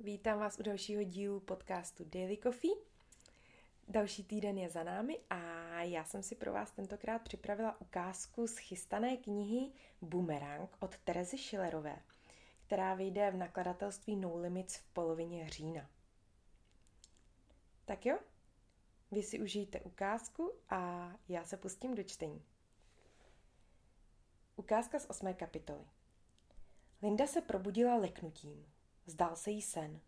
Vítám vás u dalšího dílu podcastu Daily Coffee. Další týden je za námi a já jsem si pro vás tentokrát připravila ukázku z chystané knihy Boomerang od Terezy Schillerové, která vyjde v nakladatelství No Limits v polovině října. Tak jo, vy si užijte ukázku a já se pustím do čtení. Ukázka z osmé kapitoly. Linda se probudila leknutím. Zdál se jí sen.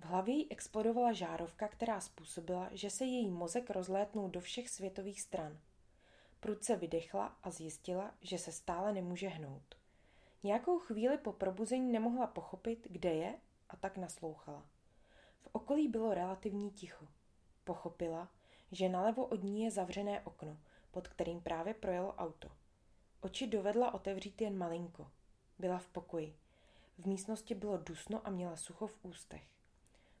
V hlavě jí explodovala žárovka, která způsobila, že se její mozek rozlétnul do všech světových stran. Prudce vydechla a zjistila, že se stále nemůže hnout. Nějakou chvíli po probuzení nemohla pochopit, kde je, a tak naslouchala. V okolí bylo relativní ticho. Pochopila, že nalevo od ní je zavřené okno, pod kterým právě projelo auto. Oči dovedla otevřít jen malinko. Byla v pokoji. V místnosti bylo dusno a měla sucho v ústech.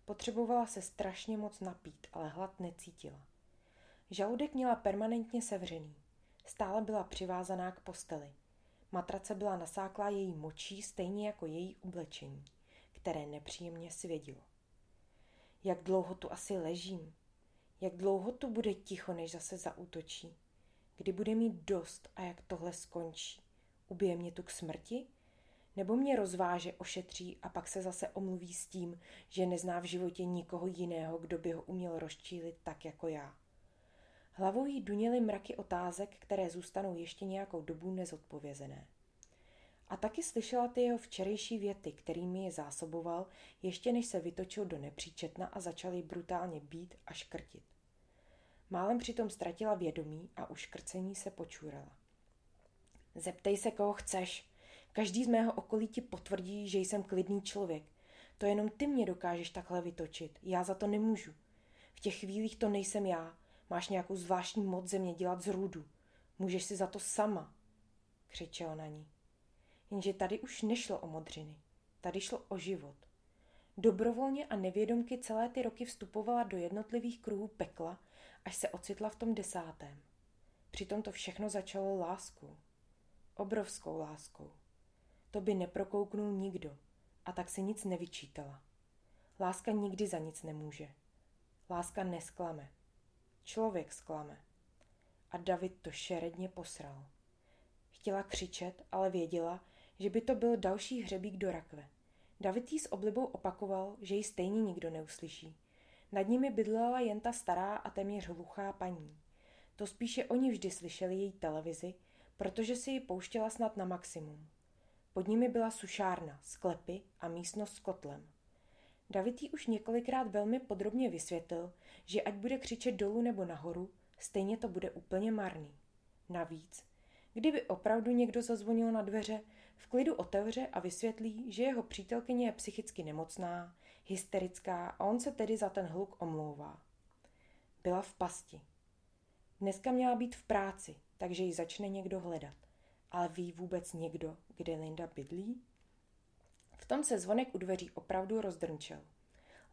Potřebovala se strašně moc napít, ale hlad necítila. Žaludek měla permanentně sevřený. Stále byla přivázaná k posteli. Matrace byla nasáklá její močí, stejně jako její oblečení, které nepříjemně svědilo. Jak dlouho tu asi ležím? Jak dlouho tu bude ticho, než zase zaútočí? Kdy bude mít dost a jak tohle skončí? Ubije mě tu k smrti? Nebo mě rozváže, ošetří a pak se zase omluví s tím, že nezná v životě nikoho jiného, kdo by ho uměl rozčílit tak jako já. Hlavou jí duněly mraky otázek, které zůstanou ještě nějakou dobu nezodpovězené. A taky slyšela ty jeho včerejší věty, kterými je zásoboval, ještě než se vytočil do nepříčetna a začal ji brutálně být a škrtit. Málem přitom ztratila vědomí a už krcení se počůrala. Zeptej se, koho chceš, Každý z mého okolí ti potvrdí, že jsem klidný člověk. To jenom ty mě dokážeš takhle vytočit. Já za to nemůžu. V těch chvílích to nejsem já. Máš nějakou zvláštní moc ze mě dělat zrůdu. Můžeš si za to sama, křičel na ní. Jenže tady už nešlo o modřiny. Tady šlo o život. Dobrovolně a nevědomky celé ty roky vstupovala do jednotlivých kruhů pekla, až se ocitla v tom desátém. Přitom to všechno začalo láskou. Obrovskou láskou. To by neprokouknul nikdo a tak si nic nevyčítala. Láska nikdy za nic nemůže. Láska nesklame. Člověk sklame. A David to šeredně posral. Chtěla křičet, ale věděla, že by to byl další hřebík do rakve. David jí s oblibou opakoval, že ji stejně nikdo neuslyší. Nad nimi bydlela jen ta stará a téměř hluchá paní. To spíše oni vždy slyšeli její televizi, protože si ji pouštěla snad na maximum. Pod nimi byla sušárna, sklepy a místnost s kotlem. David jí už několikrát velmi podrobně vysvětlil, že ať bude křičet dolů nebo nahoru, stejně to bude úplně marný. Navíc, kdyby opravdu někdo zazvonil na dveře, v klidu otevře a vysvětlí, že jeho přítelkyně je psychicky nemocná, hysterická a on se tedy za ten hluk omlouvá. Byla v pasti. Dneska měla být v práci, takže ji začne někdo hledat. Ale ví vůbec někdo, kde Linda bydlí? V tom se zvonek u dveří opravdu rozdrnčel.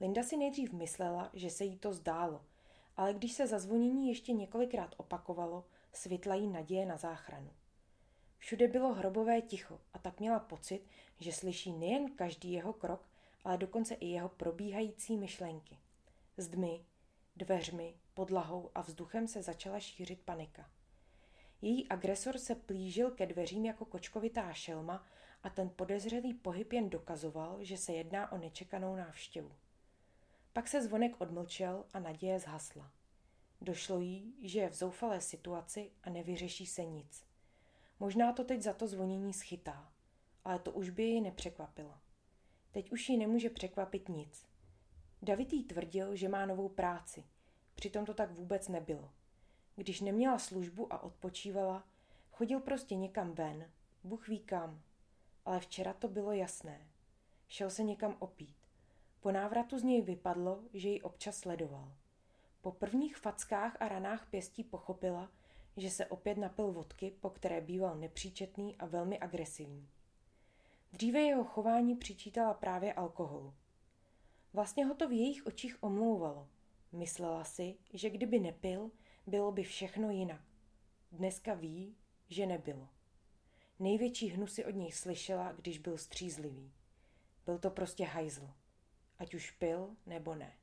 Linda si nejdřív myslela, že se jí to zdálo, ale když se zazvonění ještě několikrát opakovalo, svitla jí naděje na záchranu. Všude bylo hrobové ticho a tak měla pocit, že slyší nejen každý jeho krok, ale dokonce i jeho probíhající myšlenky. Zdmi, dveřmi, podlahou a vzduchem se začala šířit panika. Její agresor se plížil ke dveřím jako kočkovitá šelma a ten podezřelý pohyb jen dokazoval, že se jedná o nečekanou návštěvu. Pak se zvonek odmlčel a naděje zhasla. Došlo jí, že je v zoufalé situaci a nevyřeší se nic. Možná to teď za to zvonění schytá, ale to už by ji nepřekvapilo. Teď už ji nemůže překvapit nic. David jí tvrdil, že má novou práci. Přitom to tak vůbec nebylo. Když neměla službu a odpočívala, chodil prostě někam ven, Bůh ví kam. Ale včera to bylo jasné. Šel se někam opít. Po návratu z něj vypadlo, že ji občas sledoval. Po prvních fackách a ranách pěstí pochopila, že se opět napil vodky, po které býval nepříčetný a velmi agresivní. Dříve jeho chování přičítala právě alkoholu. Vlastně ho to v jejich očích omlouvalo. Myslela si, že kdyby nepil, bylo by všechno jinak. Dneska ví, že nebylo. Největší hnusy od něj slyšela, když byl střízlivý. Byl to prostě hajzl. ať už pil nebo ne.